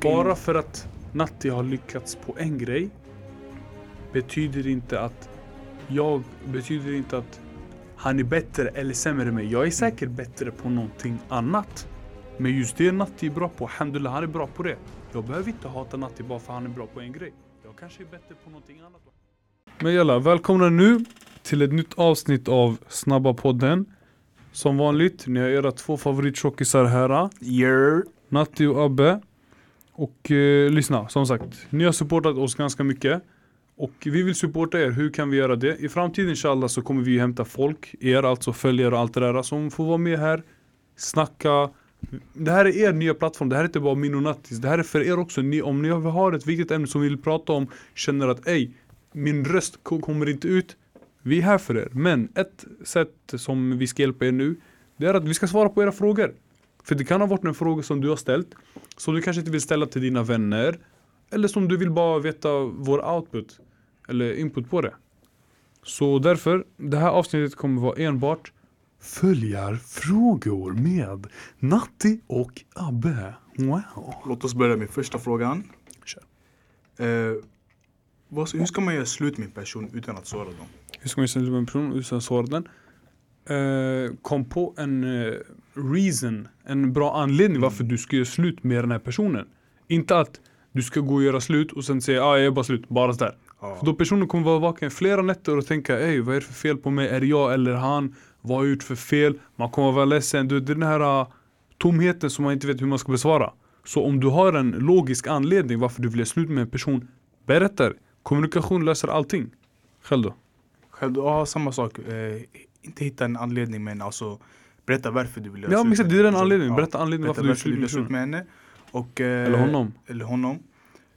Bara för att Natti har lyckats på en grej betyder inte att jag betyder inte att han är bättre eller sämre än mig. Jag är säkert bättre på någonting annat. Men just det Natti är bra på, alhamdulillah han är bra på det. Jag behöver inte hata Natti bara för han är bra på en grej. Jag kanske är bättre på någonting annat. Men jalla, välkomna nu till ett nytt avsnitt av Snabba podden. Som vanligt, ni har era två favorittjockisar här. Yer. Natti och Abbe. Och eh, lyssna, som sagt, ni har supportat oss ganska mycket. Och vi vill supporta er, hur kan vi göra det? I framtiden inshallah så kommer vi hämta folk, er alltså följare och allt det där som får vara med här, snacka. Det här är er nya plattform, det här är inte bara min och Nattis, det här är för er också. Ni, om ni har ett viktigt ämne som vi vill prata om, känner att ej, min röst kommer inte ut. Vi är här för er. Men ett sätt som vi ska hjälpa er nu, det är att vi ska svara på era frågor. För det kan ha varit en fråga som du har ställt, som du kanske inte vill ställa till dina vänner. Eller som du vill bara veta vår output, eller input på det. Så därför, det här avsnittet kommer vara enbart följarfrågor med Natti och Abbe. Wow. Låt oss börja med första frågan. Kör. Eh, vad, hur ska man göra slut med en person utan att såra dem? Hur ska man ställa med en person utan att svara den? Eh, kom på en eh, reason, en bra anledning varför du ska göra slut med den här personen. Inte att du ska gå och göra slut och sen säga ah, jag är bara slut, bara sådär. Ja. För då personen kommer vara vaken flera nätter och tänka Ey vad är det för fel på mig? Är det jag eller han? Vad har jag gjort för fel? Man kommer vara ledsen. Du, det är den här uh, tomheten som man inte vet hur man ska besvara. Så om du har en logisk anledning varför du vill göra slut med en person, berätta. Kommunikation löser allting. Själv då? Själv, ja, samma sak. Eh, inte hitta en anledning men alltså berätta varför du vill göra Ja men exakt, det är den anledningen. Berätta anledningen varför varför du vill göra med slut med henne. Och, eh, Eller honom. Eller honom.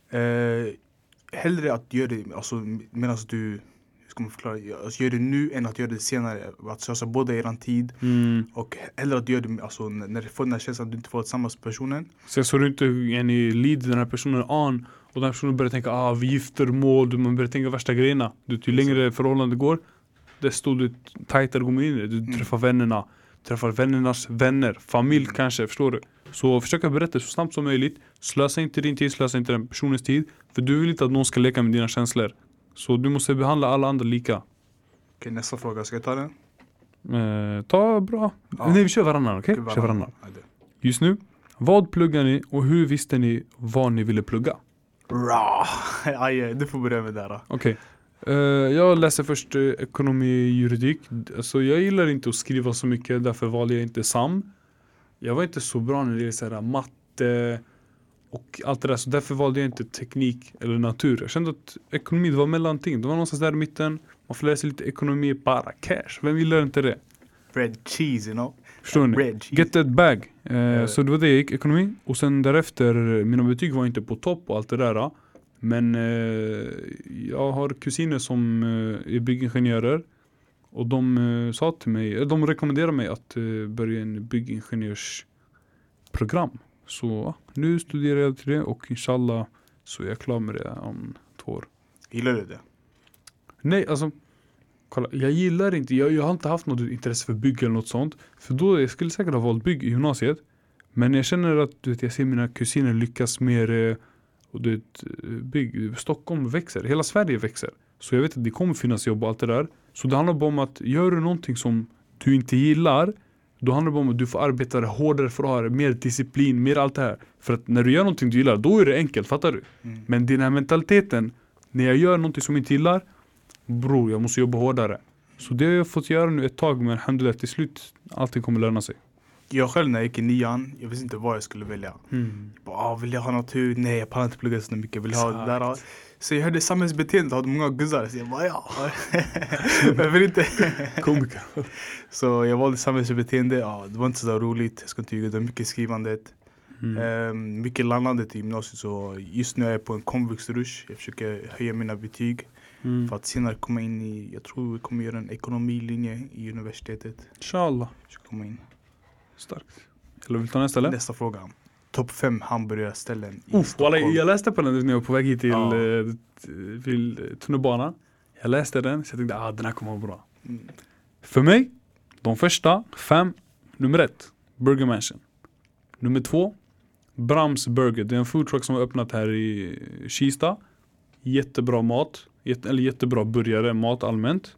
Eh, hellre att göra det alltså, medan du, hur ska man förklara, alltså, gör det nu än att göra det senare. Att slösa båda eran tid. Mm. Och hellre att göra det alltså, när du får den här känslan att du inte får tillsammans med personen. Sen så du inte yani, lider den här personen an och den här personen börjar tänka ah vi giftermål, man börjar tänka värsta grejerna. Du, ju längre förhållandet går, desto du tajtare går man in i det. Du Mm. träffar vännerna, träffar vännernas vänner, familj kanske, förstår du? Så försök att berätta så snabbt som möjligt. Slösa inte din tid, slösa inte den personens tid. För du vill inte att någon ska leka med dina känslor. Så du måste behandla alla andra lika. Okej, nästa fråga, ska jag ta den? Eh, ta bra. Ja. Nej vi kör varannan, okej? Okej, Kör varannan. Just nu, vad pluggar ni och hur visste ni vad ni ville plugga? Ra. Aj, du får börja med det här. då. Eh, jag läser först uh, ekonomi juridik. Alltså jag gillar inte att skriva så mycket, därför valde jag inte SAM. Jag var inte så bra när det gäller så här, matte och allt det där, så därför valde jag inte teknik eller natur. Jag kände att ekonomi det var mellanting. Det var någonstans där i mitten. Man får sig lite ekonomi, bara cash. Vem gillar inte det? Red cheese, you know. Förstår ni? Cheese. Get that bag. Eh, Ja. Så det var det jag gick, ekonomi. Och sen därefter, mina betyg var inte på topp och allt det där. Men eh, jag har kusiner som eh, är byggingenjörer. Och de eh, sa till mig, eh, de rekommenderade mig att eh, börja en byggingenjörsprogram. Så nu studerar jag till det och inshallah så är jag klar med det om två år. Gillar du det? Nej, alltså kolla, jag gillar inte, jag, jag har inte haft något intresse för bygg eller något sånt. För då, jag skulle säkert ha valt bygg i gymnasiet. Men jag känner att du vet, jag ser mina kusiner lyckas mer eh, och du vet, bygg. Stockholm växer, hela Sverige växer. Så jag vet att det kommer finnas jobb och allt det där. Så det handlar bara om att gör du någonting som du inte gillar då handlar det bara om att du får arbeta hårdare för att ha mer disciplin, mer allt det här. För att när du gör någonting du gillar, då är det enkelt, fattar du? Mm. Men den här mentaliteten, när jag gör någonting som jag inte gillar, bror jag måste jobba hårdare. Så det har jag fått göra nu ett tag men alhamdulillah till slut allting kommer löna sig. Jag själv när jag gick i nian, jag visste inte vad jag skulle välja. Jag bara, ah, vill jag ha natur? Nej, jag pallar inte plugga så mycket. Vill ha det där? Så jag hörde samhällsbeteende hade många guzzar. Så jag bara, ja. Varför inte? Komiker. så jag valde samhällsbeteende. Ja, det var inte så roligt. Jag ska inte ljuga. Det var mycket skrivandet. Mm. Ehm, mycket landandet i gymnasiet. Så just nu är jag på en komvuxrush. Jag försöker höja mina betyg. Mm. För att senare komma in i, jag tror vi kommer göra en ekonomilinje i universitetet. Inshallah. Jag ska komma in. Starkt. Eller vill du ta nästa eller? Nästa fråga. Topp fem hamburgarställen i walla, Stockholm. jag läste på den när jag var på väg hit till, Ja. till eh, tunnelbanan. Jag läste den så jag tänkte ah den här kommer vara bra. Mm. För mig, de första fem, nummer ett, Burger Mansion. Nummer två, Brams Burger, det är en foodtruck som har öppnat här i Kista. Jättebra mat, jätte, eller jättebra burgare, mat allmänt.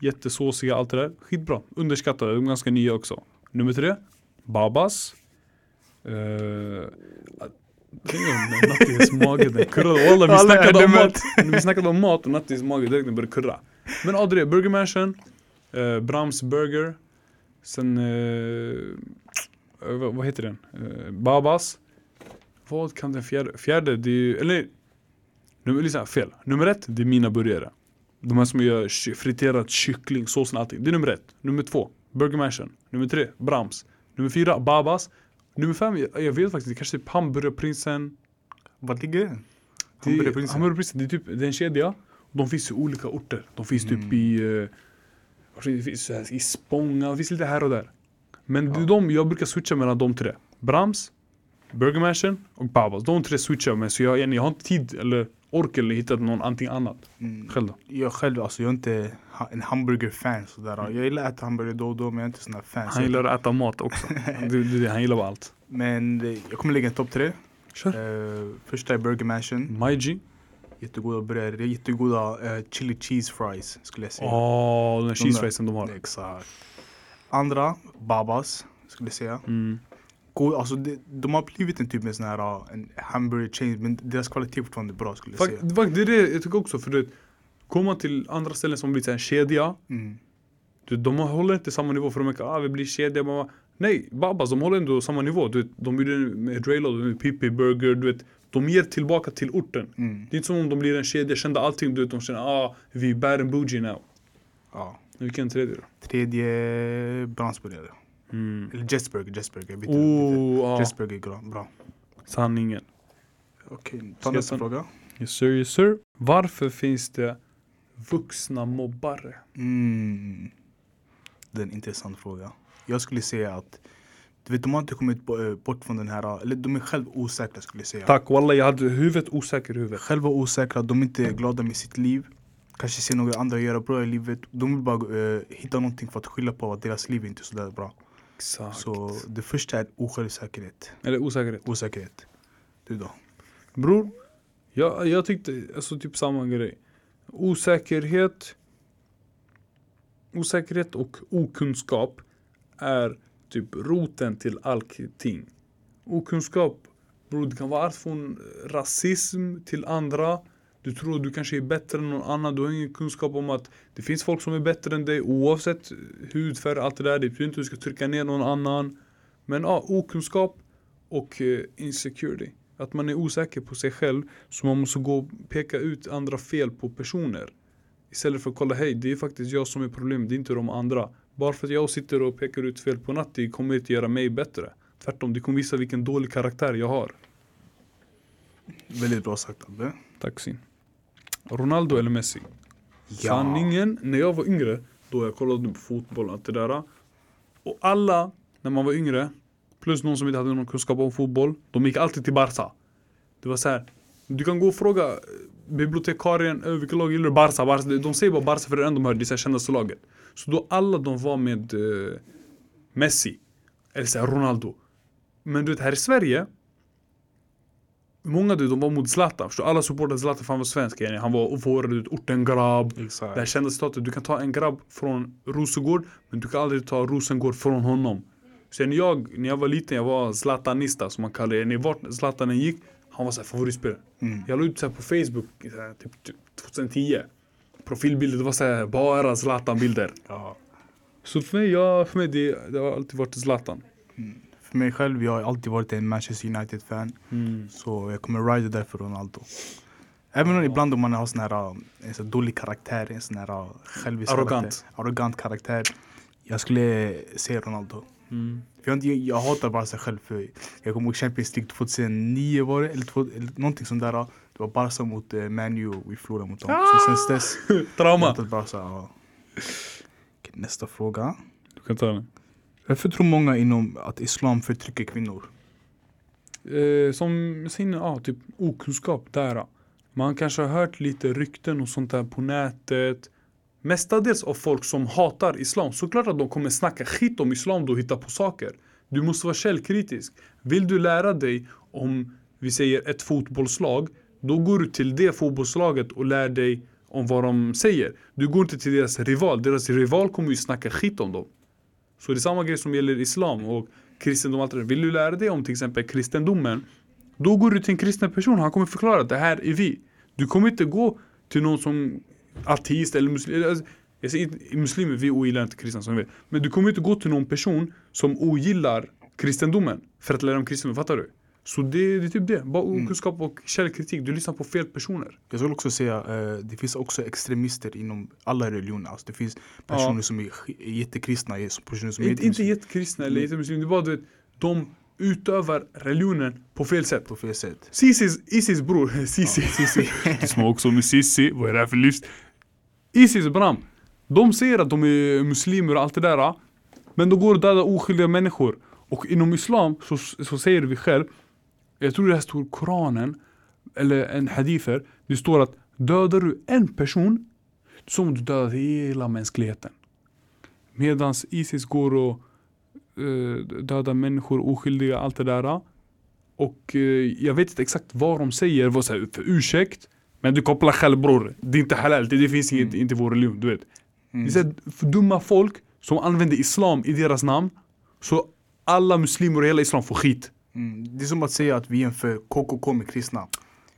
Jättesåsiga, allt det där. Skitbra, underskattade, de är ganska nya också. Nummer tre, Babas. Uh, Nattis mage den kurrade. Walla vi snackade om mat. Vi snackade om mat och Nattis mage direkt den började kurra. Men är Burger Mansion, eh, Brams Burger, sen eh, eh, vad, vad heter den? Eh, Babas. Vad kan den fjärde? Fjärde det är ju, eller nummer, liksom, fel. Nummer ett det är mina burgare. De här som gör friterad kyckling, såsen allting. Det är nummer ett. Nummer två, Burger Mansion. Nummer tre, Brams. Nummer fyra, Babas. Nummer fem, jag, vet faktiskt, det kanske typ Hamburgerprinsen. Vart ligger den? Det- Hamburgerprinsen? Hamburgerprinsen, det är typ det är en kedja. De finns i olika orter. De finns typ Mm. i eh, vad det finns här, i Spånga, det finns lite här och där. Men Ja. de, jag brukar switcha mellan de tre. Brams, Burger Mansion och Babas. De tre switchar jag med. Så jag, jag har inte tid eller ork eller hittat någon anting annat. Mm. Själv då? Jag själv, alltså jag är inte en hamburger-fan sådär. Jag gillar att äta hamburgare då och då men jag är inte sån här fan. Han gillar att äta mat också. det, det, han gillar bara allt. Men jag kommer lägga en topp tre. Kör. Eh, första är Burger Mansion. Maiji. Jättegoda är jättegoda eh, chili cheese fries skulle jag säga. Åh, den där De cheese ricen de har. Exakt. Andra, Babas skulle jag säga. Mm. God, alltså de, de har blivit en typ med sån här uh, en hamburger chain men deras kvalitet är fortfarande bra skulle jag säga. Fakt, det är det jag tycker också. För det, kommer man till andra ställen som här en kedja. Mm. Du, de håller inte samma nivå för de är ah, vi blir kedja. Bara, nej, Babas de håller ändå samma nivå. Du vet, de gjorde med Draylo, med Pippi Burger. Du vet, de ger tillbaka till orten. Mm. Det är inte som om de blir en kedja, kände allting. Du vet, de känner ah, vi är bad and bougie now. Ja. Vilken tredje då? Tredje, Brownsburgare. Mm. Eller Jetsburger, Jetsburger. Jag inte. Oh, ja. Jetsburger är bra. bra. Sanningen. Okej, ta Ska jag nästa ta- fråga. Yes sir, yes sir. Varför finns det vuxna mobbare? Mm. Det är en intressant fråga. Jag skulle säga att du vet, de har inte kommit eh, bort från den här, eller de är själv osäkra skulle jag säga. Tack wallah, jag hade huvudet osäker i huvudet. Själva osäkra, de är inte glada med sitt liv. Kanske ser några andra göra bra i livet. De vill bara eh, hitta någonting för att skylla på att deras liv inte är sådär bra. Exakt. Så det första är osjälvsäkerhet. Eller osäkerhet. Osäkerhet. Du då? Bror, jag, jag tyckte alltså typ samma grej. Osäkerhet Osäkerhet och okunskap är typ roten till allting. Okunskap, bror det kan vara allt från rasism till andra. Du tror du kanske är bättre än någon annan. Du har ingen kunskap om att det finns folk som är bättre än dig oavsett hudfärg, allt det där. Det betyder inte att du ska trycka ner någon annan. Men ja, okunskap och eh, insecurity. Att man är osäker på sig själv så man måste gå och peka ut andra fel på personer. Istället för att kolla, hej det är faktiskt jag som är problemet, det är inte de andra. Bara för att jag sitter och pekar ut fel på Natti kommer inte göra mig bättre. Tvärtom, det kommer visa vilken dålig karaktär jag har. Väldigt bra sagt Abbe. Tack Sin. Ronaldo eller Messi? Sanningen, när jag var yngre, då jag kollade på fotboll och allt det där. Och alla, när man var yngre, plus någon som inte hade någon kunskap om fotboll, de gick alltid till Barca. Det var så här. Du kan gå och fråga eh, bibliotekarien, "Ö, vilket lag gillar du? Barca, Barca. De säger bara Barca för det enda de hör, det är kändaste laget. Så då alla de var med eh, Messi, eller så här, Ronaldo. Men du vet här i Sverige, Många du, de var mot Zlatan, förstår? Alla supportrar Zlatan för han var svensk yani. Han var vår du vet, orten-grabb. Exakt. Det här kända citatet, du kan ta en grabb från Rosengård men du kan aldrig ta Rosengård från honom. Sen jag, när jag var liten, jag var Zlatanista som man kallar det. När vart Zlatan än gick, han var så här favoritspelare. Mm. Jag la ut så på Facebook, så här, typ, typ 2010. Profilbilder, det var så här, bara Zlatan-bilder. Ja. Så för mig, ja, för mig det, det har alltid varit Zlatan. För mig själv, jag har alltid varit en Manchester United-fan. Så jag kommer rida där för Ronaldo. Även om ibland om man har sån här, uh, en sån dålig karaktär, en sån här uh, självisk Arrogant. karaktär, arrogant karaktär. Jag skulle säga Ronaldo. För jag, jag, hatar Barca själv för jag kommer ihåg Champions League 2009 var det, eller, eller någonting sånt där. uh, Det var Barca mot uh, Man U och vi förlorade mot dem. Så sen dess, Trauma. Barca. ja. Nästa fråga. Du kan ta den. Varför tror många inom att islam förtrycker kvinnor? Eh, som sin, ja, typ okunskap där. Man kanske har hört lite rykten och sånt där på nätet. Mestadels av folk som hatar islam. Såklart att de kommer snacka skit om islam då och hitta på saker. Du måste vara källkritisk. Vill du lära dig om, vi säger ett fotbollslag, då går du till det fotbollslaget och lär dig om vad de säger. Du går inte till deras rival, deras rival kommer ju snacka skit om dem. Så det är samma grej som gäller islam och kristendom. och Allt. Vill du lära dig om till exempel kristendomen, då går du till en kristen person, han kommer förklara att det här är vi. Du kommer inte gå till någon som ateist eller muslim. Alltså, jag säger inte muslimer, vi ogillar inte kristna som ni vet. Men du kommer inte gå till någon person som ogillar kristendomen för att lära om kristendomen, fattar du? Så det, det är typ det, bara okunskap och källkritik. Du lyssnar på fel personer. Jag skulle också säga, eh, det finns också extremister inom alla religioner. Alltså, det finns personer Ja. som är jättekristna, personer som är Inte, inte jättekristna eller jättemuslimer, det är bara du vet, de utövar religionen på fel sätt. på fel sätt. Sisis, Isis bror, Sisi, Sisi. Du som också med Sisi, vad är det här för livs? Isis Bram, de säger att de är muslimer och allt det där. Men de går och dödar oskyldiga människor. Och inom islam så, så säger vi själv, jag tror det står i Koranen, eller en hadither, det står att dödar du en person, som du dödar hela mänskligheten. Medans Isis går och eh, dödar människor, oskyldiga, allt det där. Och eh, jag vet inte exakt vad de säger, vad säger för ursäkt. Men du kopplar själv bror, det är inte halal, det, det finns inget, inte i vår religion, du vet. Det är dumma folk som använder islam i deras namn. Så alla muslimer och hela islam får skit. Mm. Det är som att säga att vi jämför KKK med kristna.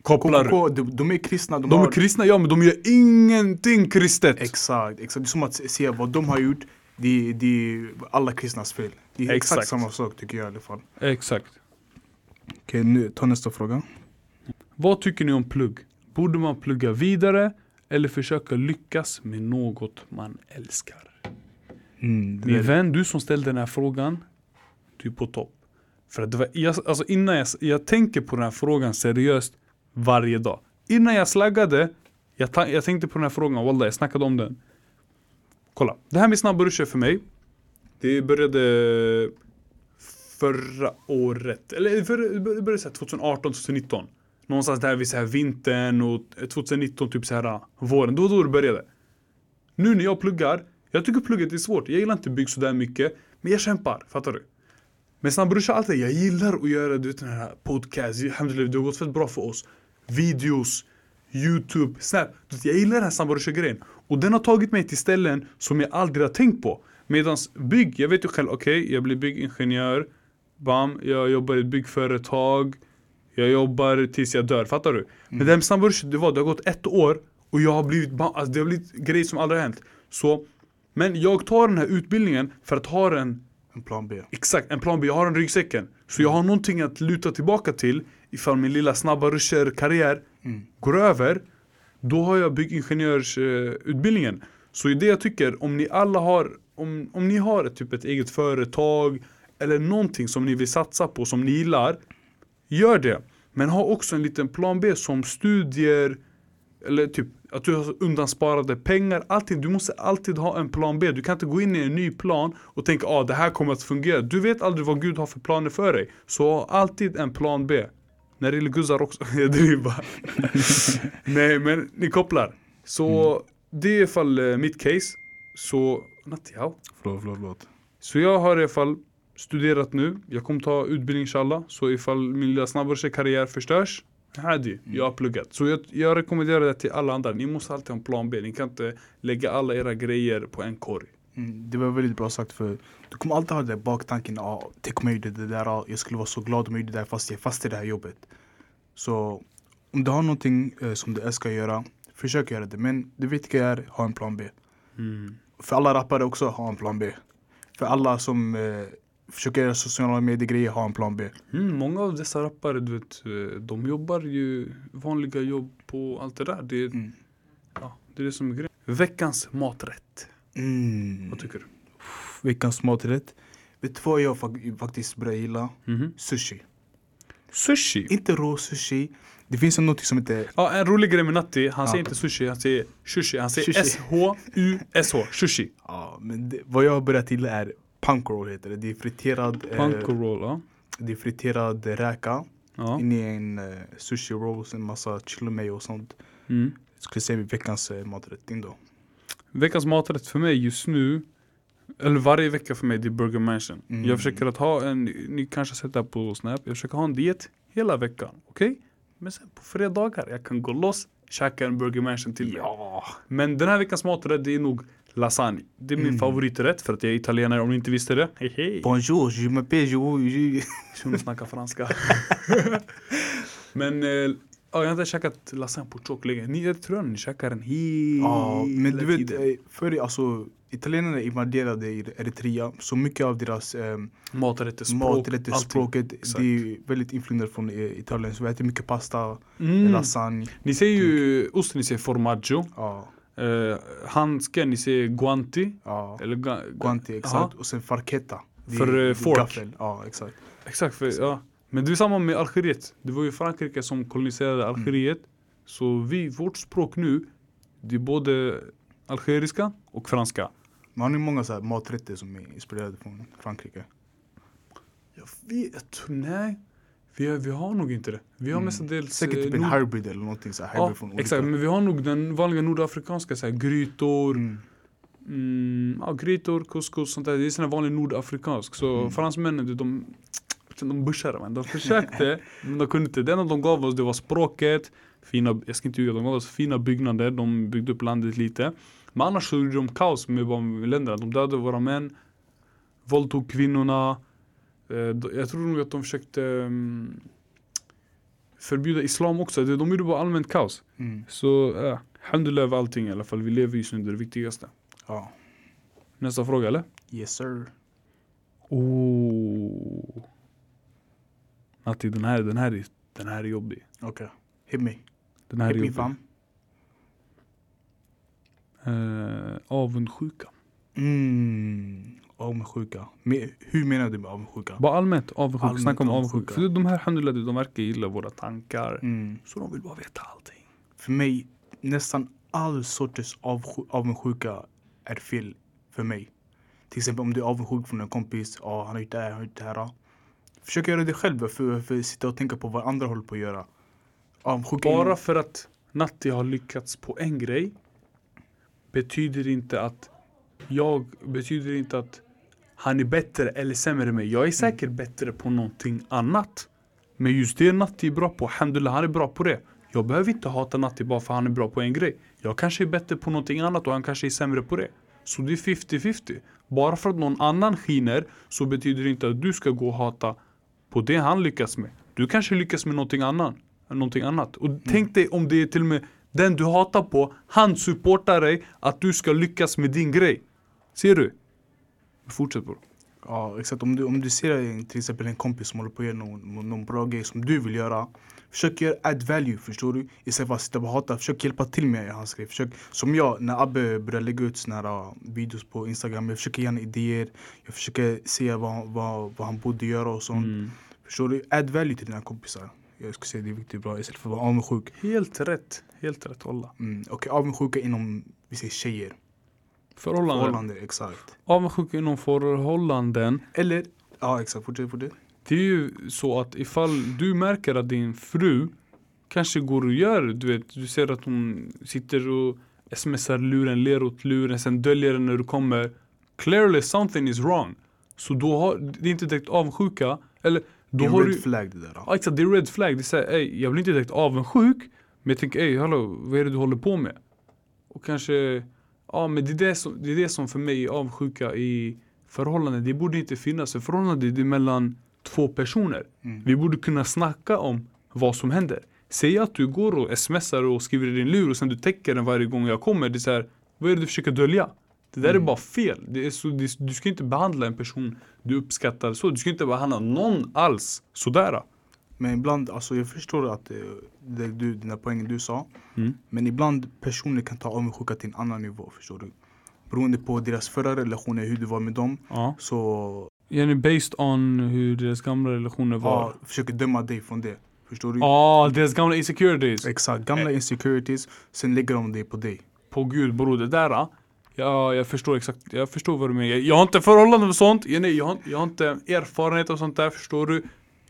Kopplar. KKK, de, de är kristna, de, De har... är kristna, ja men de gör ingenting kristet. Exakt, exakt. Det är som att säga vad de har gjort, det, det är alla kristnas fel. Det är exakt, Exakt. samma sak tycker jag i alla fall. Exakt. Okej, nu ta nästa fråga. Vad tycker ni om plugg? Borde man plugga vidare eller försöka lyckas med något man älskar? Mm, Min vän, du som ställde den här frågan, du är på topp. För att det var, jag, alltså innan jag, jag tänker på den här frågan seriöst varje dag. Innan jag slaggade, jag, ta, jag tänkte på den här frågan, wallah, jag snackade om den. Kolla, det här med snabba ruscher för mig, det började förra året, eller för, det började så 2018, 2019. Någonstans där vid så här vintern och 2019 typ så här äh, våren, då var då det började. Nu när jag pluggar, jag tycker plugget är svårt. Jag gillar inte bygg sådär mycket. Men jag kämpar, fattar du? Men snabbrusha allt det, jag gillar att göra du vet, den här podcast. Alhamdulillah, det har gått fett bra för oss. Videos, YouTube, Snap. Du vet, Jag gillar den här snabbrusha grejen. Och den har tagit mig till ställen som jag aldrig har tänkt på. Medans bygg, jag vet ju själv, okej, jag blir byggingenjör. Bam, jag jobbar i ett byggföretag. Jag jobbar tills jag dör, fattar du? Men det här med snabbrusha, det var, det har gått ett år och jag har blivit, alltså det har blivit grejer som aldrig har hänt. Så, men jag tar den här utbildningen för att ha en En plan B. Exakt, en plan B. Jag har en ryggsäcken. Så jag har någonting att luta tillbaka till ifall min lilla snabba rusher-karriär går över. Då har jag byggingenjörsutbildningen. så det jag tycker, om ni alla har, om, om ni har ett, typ ett eget företag eller någonting som ni vill satsa på, som ni gillar. Gör det. Men ha också en liten plan B som studier, eller typ att du har undansparade pengar, allting. Du måste alltid ha en plan B. Du kan inte gå in i en ny plan och tänka att ah, det här kommer att fungera. Du vet aldrig vad Gud har för planer för dig. Så ha alltid en plan B. När det gäller guzzar också. Jag driver. Nej men ni kopplar. Så det är i alla fall eh, mitt case. Så, Nattiao. Förlåt, förlåt, förlåt. Så jag har i alla fall studerat nu. Jag kommer ta utbildning inshallah. Så ifall min lilla snabbare karriär förstörs. Hadi, jag har pluggat. Så jag, jag rekommenderar det till alla andra. Ni måste alltid ha en plan B. Ni kan inte lägga alla era grejer på en korg. Mm, det var väldigt bra sagt för du kommer alltid ha den där baktanken, ah, tänk om jag gjorde det där, ah, jag skulle vara så glad om jag gjorde det där fast jag är fast i det här jobbet. Så om du har någonting eh, som du älskar att göra, försök göra det. Men det viktiga är, ha en plan B. För alla rappare också, ha en plan B. För alla som eh, försöker göra sociala medier-grejer, ha en plan B. Mm, många av dessa rappare, du vet, eh, de jobbar ju vanliga jobb på allt det där. Det, är- Mm. ja, det är det som är grejen. Veckans maträtt. Mm. Vad tycker du? Veckans maträtt. Vet du vad jag fak- faktiskt börjar gilla? Mhm. Sushi. Sushi. Inte rå sushi. Det finns något som heter Ja, en rolig grej med Natti, han Ja. säger inte sushi, han säger sushi. Han säger. S-H-U-S-H, sushi. Ja, men det, vad jag har börjat gilla är punkroll heter det. Det är friterad, Panko eh, roll, ja. det är friterad räka ja. in i en eh, sushi roll, en massa chili mayo och sånt. Mm. Jag skulle säga veckans eh, maträtt. Din då? Veckans maträtt för mig just nu, eller varje vecka för mig det är Burger Mansion. Mm. Jag försöker att ha en, ni kanske har sett det här på Snap, jag försöker ha en diet hela veckan. Okej? Men sen på fredagar, jag kan gå loss, käka en Burger Mansion till mig. Ja. Men den här veckans maträtt det är nog lasagne. Det är min Mm. favoriträtt för att jag är italienare om ni inte visste det. Hej hej! Bonjour, je m'appelle je-. Shuno snackar franska. men eh, ja, jag har inte käkat lasagne på tjock länge. Ni, jag tror ni käkar den hela Ja, men du vet, tiden. eh, förr alltså italienarna invaderade i Eritrea, så mycket av deras eh, Maträtter, språk, maträtter, språket, Exakt. det är väldigt influerat från eh, Italien. Så vi äter mycket pasta, Mm. lasagne. Ni säger ju ost, ni säger formaggio. Ja, Uh, handskar, ni säger guanti. ja. Eller ga, Guanti, exakt. Och sen farketta. För, är fork. Gaffel. Ja, exakt. Exakt, för, ja. Men det är samma med Algeriet. Det var ju Frankrike som koloniserade Mm. Algeriet. Så vi, vårt språk nu, det är både algeriska och franska. Man har ju många så maträtter som är inspirerade från Frankrike. Jag vet, nej. Vi, har- vi har nog inte det. Vi har Mm. mestadels... Säkert eh, typ en nord- hybrid eller någonting så här. Ja, Hybrid från olika. exakt. Men vi har nog den vanliga nordafrikanska, så här, grytor, Mm. mm, ja, grytor, couscous, sånt där. Det är sån här vanlig nordafrikansk. Så Mm. fransmännen, de, de, de bushade men de försökte, men de kunde inte. Det enda de gav oss, det var språket, fina, jag ska inte ljuga, de gav oss fina byggnader, de byggde upp landet lite. Men annars så gjorde de kaos med länderna. De dödade våra män, våldtog kvinnorna. Eh, Jag tror nog att de försökte mm, förbjuda islam också. De de gjorde bara allmänt kaos. Mm. Så, ja, alhamdulillah över allting i alla fall. Vi lever just nu, det är det viktigaste. Ja. Nästa fråga eller? Yes sir. Oh. Natti, den här, den här, är, den här är jobbig. Okej. Hit me. Den här är Hit me jobbig. fam. Eh, avundsjuka. Mm. Avundsjuka. Hur menar du med avundsjuka? Bara allmänt avundsjuka. Allmänt Snacka om avundsjuka. För de här alhamdulillah, de verkar gilla våra tankar. Mm. Så de vill bara veta allting. För mig, nästan all sorters avsju- avundsjuka är fel för mig. Till exempel om du är avundsjuk från en kompis, ja han har gjort det här, han har gjort det här. Försök göra det själv för, för att sitta och tänka på vad andra håller på att göra. Avundsjuka Bara för att Natti har lyckats på en grej betyder inte att jag betyder inte att han är bättre eller sämre än mig. Jag är säkert bättre på någonting annat. Men just det Natti är bra på, alhamdulillah han är bra på det. Jag behöver inte hata Natti bara för han är bra på en grej. Jag kanske är bättre på någonting annat och han kanske är sämre på det. Så det är 50-50. Bara för att någon annan skiner så betyder det inte att du ska gå och hata på det han lyckas med. Du kanske lyckas med någonting annat. Någonting annat. Och tänk dig om det är till och med den du hatar på, han supportar dig att du ska lyckas med din grej. Ser du? Fortsätt bror. Ja exakt, om du, om du ser en, till exempel en kompis som håller på att göra någon, någon bra grej som du vill göra. Försök göra add value, förstår du? Istället för att sitta och hata, försök hjälpa till med hans grej. Försök, som jag, när Abbe började lägga ut såna här uh, videos på Instagram. Jag försöker ge honom idéer, jag försöker se vad, vad, vad han borde göra och sånt. Mm. Förstår du? Add value till dina kompisar. Jag skulle säga det är viktigt bra istället för att vara avundsjuk. Helt rätt. Helt rätt hålla. Mm. Och avundsjuka inom, vi säger tjejer. Förhållanden. Förhållande, exakt. Avundsjuka inom förhållanden. Eller, ja exakt, fortsätt, fortsätt. Det är ju så att ifall du märker att din fru kanske går och gör, du vet, du ser att hon sitter och smsar luren, ler åt luren, sen döljer den när du kommer. Clearly something is wrong. Så då har, det är inte direkt avundsjuka, eller Det då är har en du red flag det där. Ja exakt, det är red flag. Det är såhär, ey, jag blir inte direkt avundsjuk. Men jag tänker, ey hallå, vad är det du håller på med? Och kanske, ja men det är det som, det är det som för mig är avundsjuka i förhållanden. Det borde inte finnas. För förhållande det är mellan två personer. Mm. Vi borde kunna snacka om vad som händer. Säg att du går och smsar och skriver i din lur och sen du täcker den varje gång jag kommer. Det är så här, vad är det du försöker dölja? Det där är Mm. bara fel. Det är så, det, du ska inte behandla en person du uppskattar så. Du ska inte behandla någon alls sådär. Men ibland, alltså jag förstår att eh, det, du, dina poäng du sa. Mm. Men ibland personer kan ta avundsjuka till en annan nivå, förstår du? Beroende på deras förra relationer, hur du var med dem. Ja. Så Jenny based on hur deras gamla relationer var. ja, försöker döma dig från det. Förstår du? Ja, deras gamla insecurities. Exakt, gamla insecurities, sen lägger de det på dig. På gud bror, det där. ah, Ja, jag förstår exakt. Jag förstår vad du menar. Jag har inte förhållande med sånt. Jenny, jag, har, jag har inte erfarenhet av sånt där, förstår du?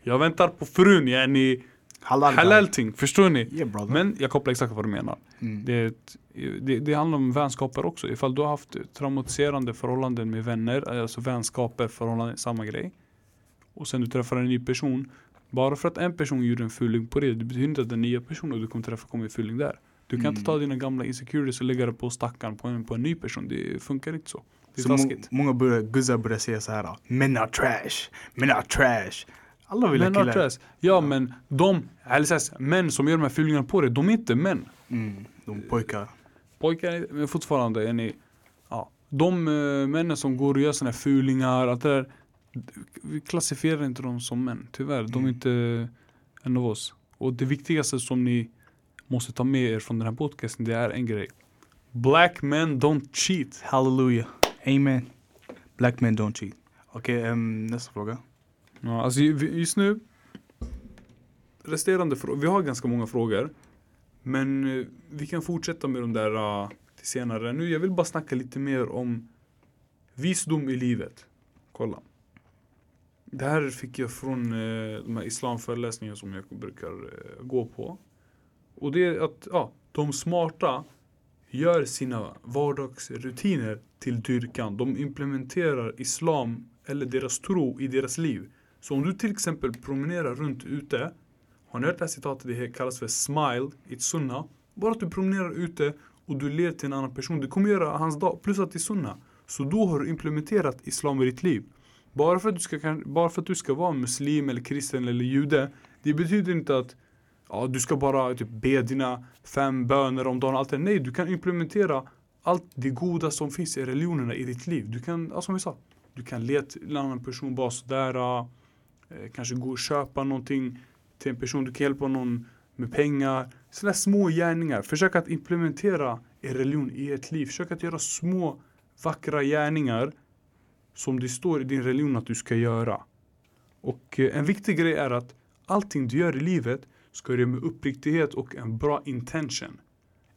Jag väntar på frun, Jenny. Halal. Halal-ting, förstår ni? Yeah. Men jag kopplar exakt vad du menar. mm. Det, det, det handlar om vänskaper också. Ifall du har haft traumatiserande förhållanden med vänner, alltså vänskaper, förhållanden, samma grej. Och sen du träffar en ny person. Bara för att en person gjorde en fuling på det, det betyder inte att den nya personen du kommer träffa kommer göra fuling där. Du kan Mm. inte ta dina gamla insecurities och lägga det på stackaren på en, på en ny person. Det funkar inte så. Det är Så taskigt. många börjar, guzzar börjar säga så här. Män är trash. Män är trash. Alla vill ha killar. trash. Ja men de, eller så här, män som gör de här fyllningarna på det, de är inte män. Mm. De pojkar. Pojkar är men fortfarande är ni, ja. De uh, männen som går och gör sådana här fulingar, allt det där. Vi klassifierar inte dem som män, tyvärr. De är Mm. inte en av oss. Och det viktigaste som ni måste ta med er från den här podcasten, det är en grej. Black men don't cheat. Hallelujah. Amen. Black men don't cheat. Okej, ehm, nästa fråga. Ja, alltså just nu Resterande frågor, vi har ganska många frågor Men eh, vi kan fortsätta med de där uh, till senare. Nu jag vill bara snacka lite mer om Visdom i livet. Kolla. Det här fick jag från uh, de här islamföreläsningarna som jag brukar uh, gå på. Och det är att ja, de smarta Gör sina vardagsrutiner till dyrkan. De implementerar islam eller deras tro i deras liv så om du till exempel promenerar runt ute Har ni hört det här citatet? Det kallas för smile, it's sunna Bara att du promenerar ute och du ler till en annan person Det kommer göra hans dag, plus att det är sunna Så då har du implementerat islam i ditt liv. Bara för, att du ska, bara för att du ska vara muslim eller kristen eller jude Det betyder inte att ja, du ska bara typ be dina fem böner om dagen allt det. Nej, du kan implementera allt det goda som finns i religionerna i ditt liv. Du kan, ja, som vi sa Du kan le till en annan person bara sådär Eh, kanske gå och köpa någonting till en person, du kan hjälpa någon med pengar. Sådana små gärningar. Försök att implementera er religion i ert liv. Försök att göra små vackra gärningar som det står i din religion att du ska göra. Och eh, en viktig grej är att allting du gör i livet ska du göra med uppriktighet och en bra intention.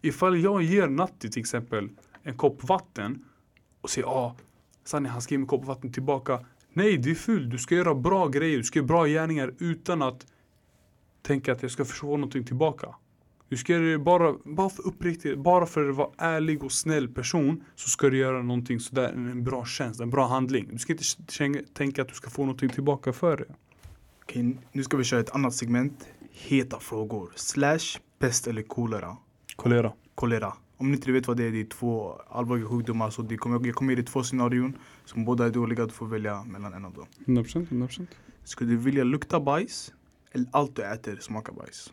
Ifall jag ger Natti till exempel en kopp vatten och säger ah, Sanni han ska ge mig en kopp vatten tillbaka. Nej, det är fult. Du ska göra bra grejer. Du ska göra bra gärningar utan att tänka att jag ska få någonting tillbaka. Du ska göra det bara, bara för uppriktigt, bara för att vara ärlig och snäll person så ska du göra någonting sådär, en bra tjänst, en bra handling. Du ska inte tänka att du ska få någonting tillbaka för det. Okej, nu ska vi köra ett annat segment. Heta frågor. Slash pest eller kolera. Kolera. Kolera. Om ni inte vet vad det är, det är två allvarliga sjukdomar. Så det kommer, jag kommer ge dig två scenarion som båda är dåliga. Du får välja mellan en av dem. 100%, 100%. Skulle du vilja lukta bajs? Eller allt du äter smakar bajs?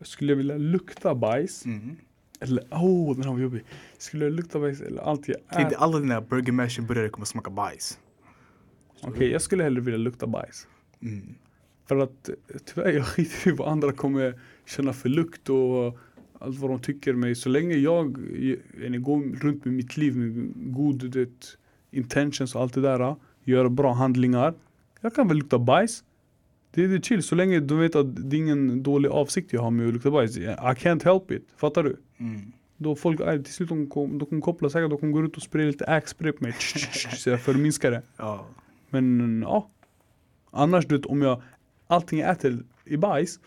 Skulle jag vilja lukta bajs? Mm. Eller, åh oh, den här var jobbig. Skulle jag lukta bajs eller allt jag äter? alla dina burger mash burgare kommer smaka bajs. Okej, jag skulle hellre vilja lukta bajs. Mm. För att eh, tyvärr jag skiter i vad andra kommer känna för lukt och allt vad de tycker mig. Så länge jag eh, är, går runt med mitt liv med god det, intentions och allt det där. Gör bra handlingar. Jag kan väl lukta bajs. Det är chill så länge de vet att det är ingen dålig avsikt jag har med att lukta bajs. I can't help it. Fattar du? Mm. Då folk, äh, till slut de kommer kommer koppla säkert, de kommer gå ut och spraya lite axe-spray på mig. Så jag förminskar det. Ja. Men ja. Annars du vet om jag allting jag äter i bajs.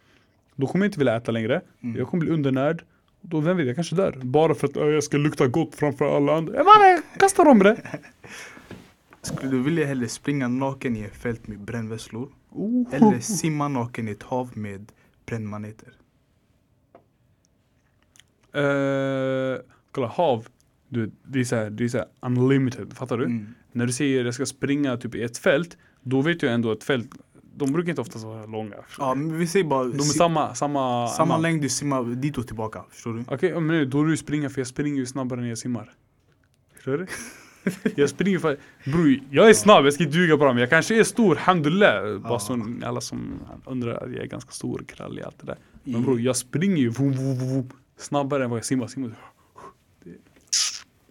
Då kommer jag inte vilja äta längre. Mm. Jag kommer bli undernärd. Då vem vet, jag kanske dör. Bara för att äh, jag ska lukta gott framför alla andra. Jag bara kastar om det. Skulle du vilja hellre springa naken i ett fält med brännvesslor? Oh. Eller simma naken i ett hav med brännmaneter? Eh, kolla hav. Du, det är såhär, det är såhär unlimited. Fattar du? Mm. När du säger jag ska springa typ i ett fält. Då vet jag ändå att fält. De brukar inte ofta vara långa. Ja, men vi säger bara De är samma, samma, samma längd du simmar dit och tillbaka. Förstår du? Okej, men nu, då du springer för jag springer ju snabbare när jag simmar. Förstår du? jag springer för, bror jag är snabb, jag ska inte ljuga bara men jag kanske är stor, alhamdulillah. Bara som alla som undrar jag är ganska stor, krallig, allt det där. Men I- bror jag springer ju vum, vum, vum, snabbare än vad jag simmar. simmar.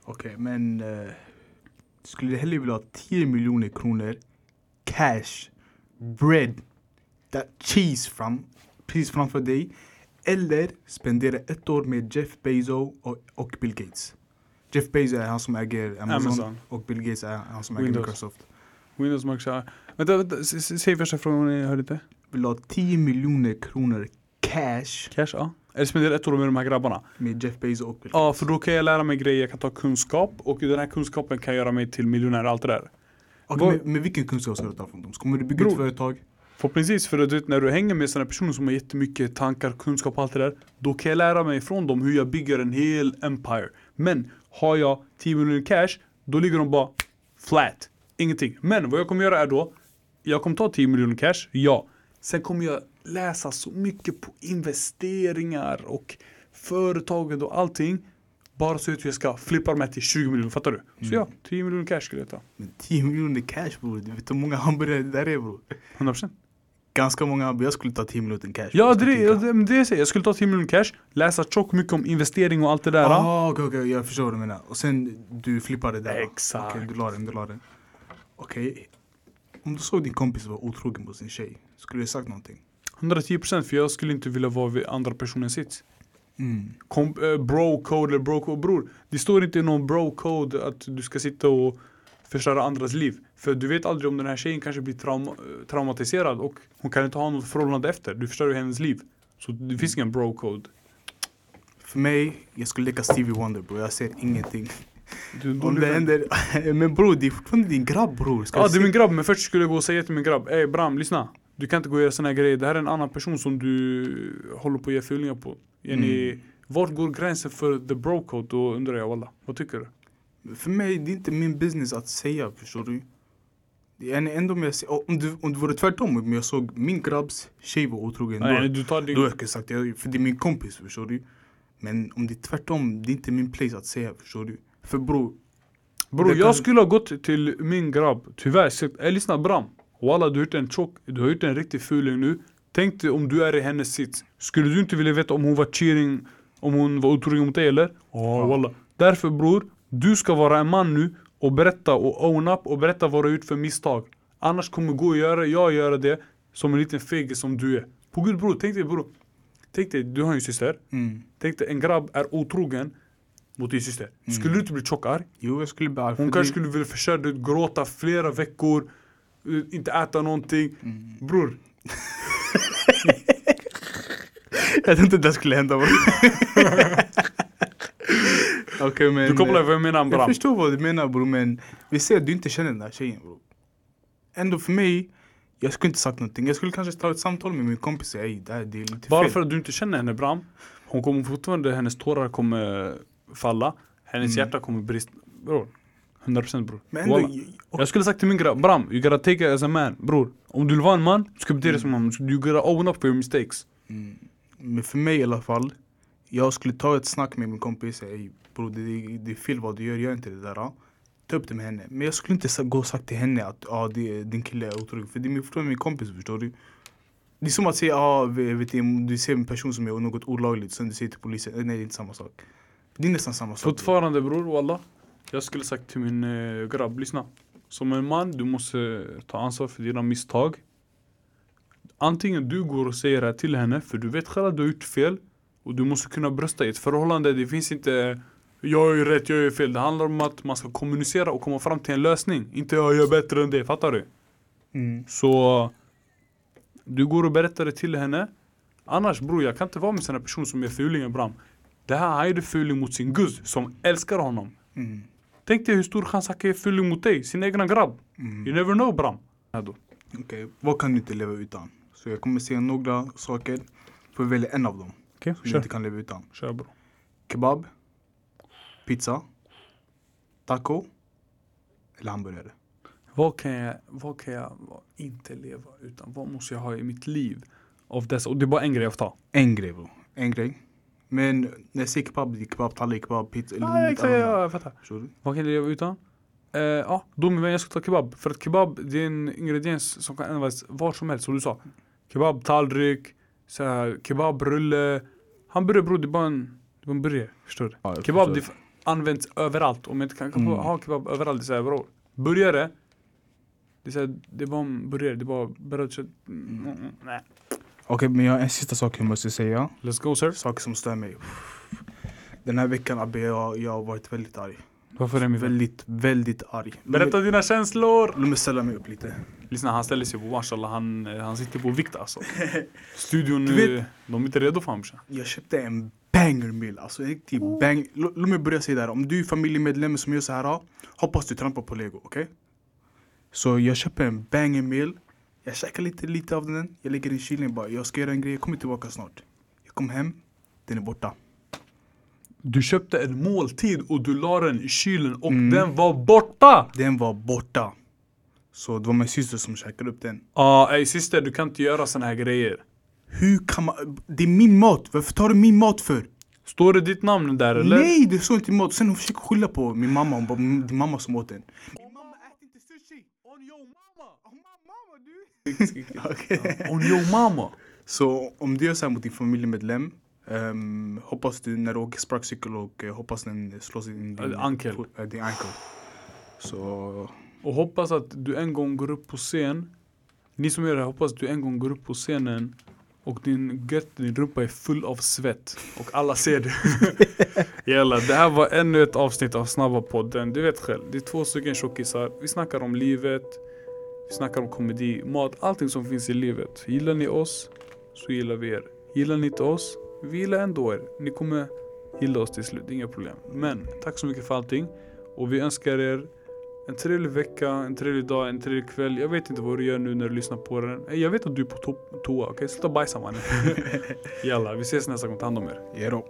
Okej, men eh, skulle du hellre vilja ha 10 miljoner kronor cash, bread, that cheese fram, precis framför dig eller spendera ett år med Jeff Bezos och, och Bill Gates? Jeff Bezos är han som äger Amazon, Amazon. och Bill Gates är han som äger Windows. Microsoft. Windows Max, Vänta, vänta, säg första frågan, jag hörde inte. Vill ha 10 miljoner kronor cash Cash, ja. Eller spendera ett år med de här grabbarna. med Jeff Bezos och Bill Ja, Gates. för då kan jag lära mig grejer, jag kan ta kunskap och den här kunskapen kan göra mig till miljonär och allt det där. Okej, vad- men, men vilken kunskap ska du ta från dem? Kommer du bygga Bror. ett företag? Förhoppningsvis, för att du vet, när du hänger med sådana personer som har jättemycket tankar, kunskap och allt det där. Då kan jag lära mig från dem hur jag bygger en hel empire. Men har jag 10 miljoner cash, då ligger de bara flat. Ingenting. Men vad jag kommer göra är då, jag kommer ta 10 miljoner cash, ja. Sen kommer jag läsa så mycket på investeringar och företaget och allting. Bara så att jag ska flippa dem här till 20 miljoner, fattar du? Så ja, 10 miljoner cash skulle jag ta. Men 10 miljoner cash bror, du vet hur många hamburgare det där är bror? 100%. Ganska många hamburgare, jag skulle ta 10 miljoner cash. Ja, det är det, det, det jag säger. Jag skulle ta 10 miljoner cash, läsa tjockt mycket om investering och allt det där. tänka. Ah, okej, okej, jag förstår vad du menar. Och sen du flippar det där. Exakt. Okej, du la den, du la den. Okej. Om du såg din kompis vara otrogen på sin tjej, skulle du sagt någonting? 110% för jag skulle inte vilja vara vid andra personens sits. Mm. Kom, eh, bro code eller bro code. Bror, det står inte i någon bro code att du ska sitta och förstöra andras liv. För du vet aldrig om den här tjejen kanske blir trauma, traumatiserad och hon kan inte ha något förhållande efter. Du förstör ju hennes liv. Så det finns ingen bro code. För mig, jag skulle leka Stevie Wonder bror, jag ser ingenting. Du, Om det händer, men bror det är fortfarande din grabb bror. Ja du det är min grabb, men först skulle jag gå och säga till min grabb Ey Bram, lyssna Du kan inte gå och göra såna här grejer, det här är en annan person som du håller på att ge fyllningar på Mm. Vart går gränsen för the bro code? Då undrar jag walla, vad tycker du? För mig, det är inte min business att säga, förstår du? Det är ändå om jag om det, om det vore tvärtom, om jag såg min grabbs tjej var otrogen, Nej, då, du tar din... då jag sagt det, för det är min kompis, förstår du? Men om det är tvärtom, det är inte min place att säga, förstår du? För bror, Bror det jag kan- skulle ha gått till min grabb, tyvärr sagt Ey lyssna Bram Walla du har gjort en tjock, du har gjort en riktig fuling nu. Tänk dig om du är i hennes sits. Skulle du inte vilja veta om hon var cheating Om hon var otrogen mot dig eller? Ja. Walla. Därför bror, du ska vara en man nu och berätta och own up och berätta vad du har gjort för misstag. Annars kommer gå och göra, jag göra det som en liten fegis som du är. På gud bror, tänk dig bror. Tänk dig, du har en syster. Mm. Tänk dig en grabb är otrogen mot din syster. Skulle du inte bli tjockarg? jo jag skulle bara... Hon för kanske det- skulle vilja försöka vet, gråta flera veckor Inte äta någonting Mm. Bror, Jag tänkte inte det skulle hända bror. Okej men... du kopplar vad jag menar Jag Bram förstår vad du menar bror men vi ser att du inte känner den där tjejen bror. Ändå för mig, jag skulle inte sagt någonting. Jag skulle kanske ta ett samtal med min kompis och säga "Ey, det här det är lite Bara fel. för att du inte känner henne Bram Hon kommer fortfarande, hennes tårar kommer falla Hennes Mm. hjärta kommer brista Bror, 100% bror Men ändå, Walla. Jag skulle sagt till min grabb, Bram, you gotta take it as a man Bror, om du vill vara en man, du ska bete dig som en man You gotta own up for your mistakes mm, men för mig i alla fall, jag skulle ta ett snack med min kompis "Ey, bror det, det är fel vad du gör, gör inte det där. ah." Ta upp det med henne. Men jag skulle inte gå och sagt till henne att ah, det, din kille är otrogen. För det är min- min kompis förstår du. Det är som att säga, ah, vet du, du ser en person som gör något olagligt, sen du säger till polisen, eh, nej det är inte samma sak. Det är nästan samma sak. Fortfarande bror, walla Jag skulle sagt till min eh, grabb, lyssna. Som en man, du måste ta ansvar för dina misstag. Antingen du går och säger det här till henne, för du vet själv att du har gjort fel Och du måste kunna brösta i ett förhållande, det finns inte Jag är rätt, jag är fel. Det handlar om att man ska kommunicera och komma fram till en lösning. Inte jag är bättre än det, fattar du? Mm. Så Du går och berättar det till henne. Annars bror, jag kan inte vara med såna personer som är fulingar Bram Det här, han gjorde fuling mot sin guzz som älskar honom. Mm. Tänk dig hur stor chans ge fuling mot dig, sin egna grabb Mm. You never know Bram. Okej, vad kan du inte leva utan? Så jag kommer säga några saker, får vi välja en av dem Okej, som du kör, inte kan leva utan. kör bro Kebab, pizza, taco eller hamburgare. Vad kan jag, vad kan jag inte leva utan? Vad måste jag ha i mitt liv? Av dessa, och det är bara en grej jag får ta En grej bro, en grej. Men när jag säger kebab, det är kebab, tallrik, kebab, pizza Ja, exakt, ja, jag fattar? Vad kan jag leva utan? Eh, ja, då med vem jag ska ta kebab För att kebab, det är en ingrediens som kan användas var som helst, som du sa Kebab, tallrik, så här, kebabrulle Hamburgare bror, det är bara en, det är en burgare, förstår du? Ja, Kebab det används överallt. Om jag inte kan, kan Mm. ha kebab överallt, det är såhär bra. Burgare, det är, så här, det är bara en burgare, det är bara brödkött. Mm, mm, mm, nej. Okej, men jag har en sista sak jag måste säga. Let's go sir. Saker som stör mig. Den här veckan Abbe, jag, jag har varit väldigt arg. Varför är vän? Väldigt, väldigt arg. Berätta dina känslor! Låt mig ställa mig upp lite. Lyssna han ställer sig på mashallah, han, eh, han sitter på vikt alltså. Studion Du nu, vet- de är inte redo för honom brorsan. Jag köpte en banger meal, alltså en riktig bang. Lå- Låt mig börja säga det här, om du är familjemedlem som gör så här, hoppas du trampar på lego, okej? Så jag köper en banger meal, jag käkar lite, lite av den, jag lägger i kylen bara, jag ska göra en grej, jag kommer tillbaka snart. Jag kom hem, den är borta. Du köpte en måltid och du la den i kylen och Mm. den var borta! Den var borta. Så det var min syster som käkade upp den. Ja, ey syster du kan inte göra såna här grejer. Hur kan man, det är min mat, varför tar du min mat för? Står det ditt namn där eller? Nej, det står inte mat. Sen hon försöker skylla på min mamma, hon bara, "Mm, din mamma som åt den. Min mamma äter inte sushi! On your mama! Oh, mamma Okej. On your mama! Så om du gör så här mot din familjemedlem, ehm, hoppas du när du åker sparkcykel och eh, hoppas den slår sig in din Äh, ankel. fot- äh, din ankel. Så Och hoppas att du en gång går upp på scen Ni som gör det här, hoppas att du en gång går upp på scenen och din gött, din rumpa är full av svett och alla ser det. Jalla, det här var ännu ett avsnitt av Snabba podden. Du vet själv, det är två stycken tjockisar. Vi snackar om livet, vi snackar om komedi, mat, allting som finns i livet. Gillar ni oss så gillar vi er. Gillar ni inte oss, vi gillar ändå er. Ni kommer gilla oss till slut, inga problem. Men tack så mycket för allting och vi önskar er en trevlig vecka, en trevlig dag, en trevlig kväll. Jag vet inte vad du gör nu när du lyssnar på den. Eh, Jag vet att du är på to- toa, okej? Sluta bajsa mannen. Jalla, vi ses nästa gång. Ta hand om er. då.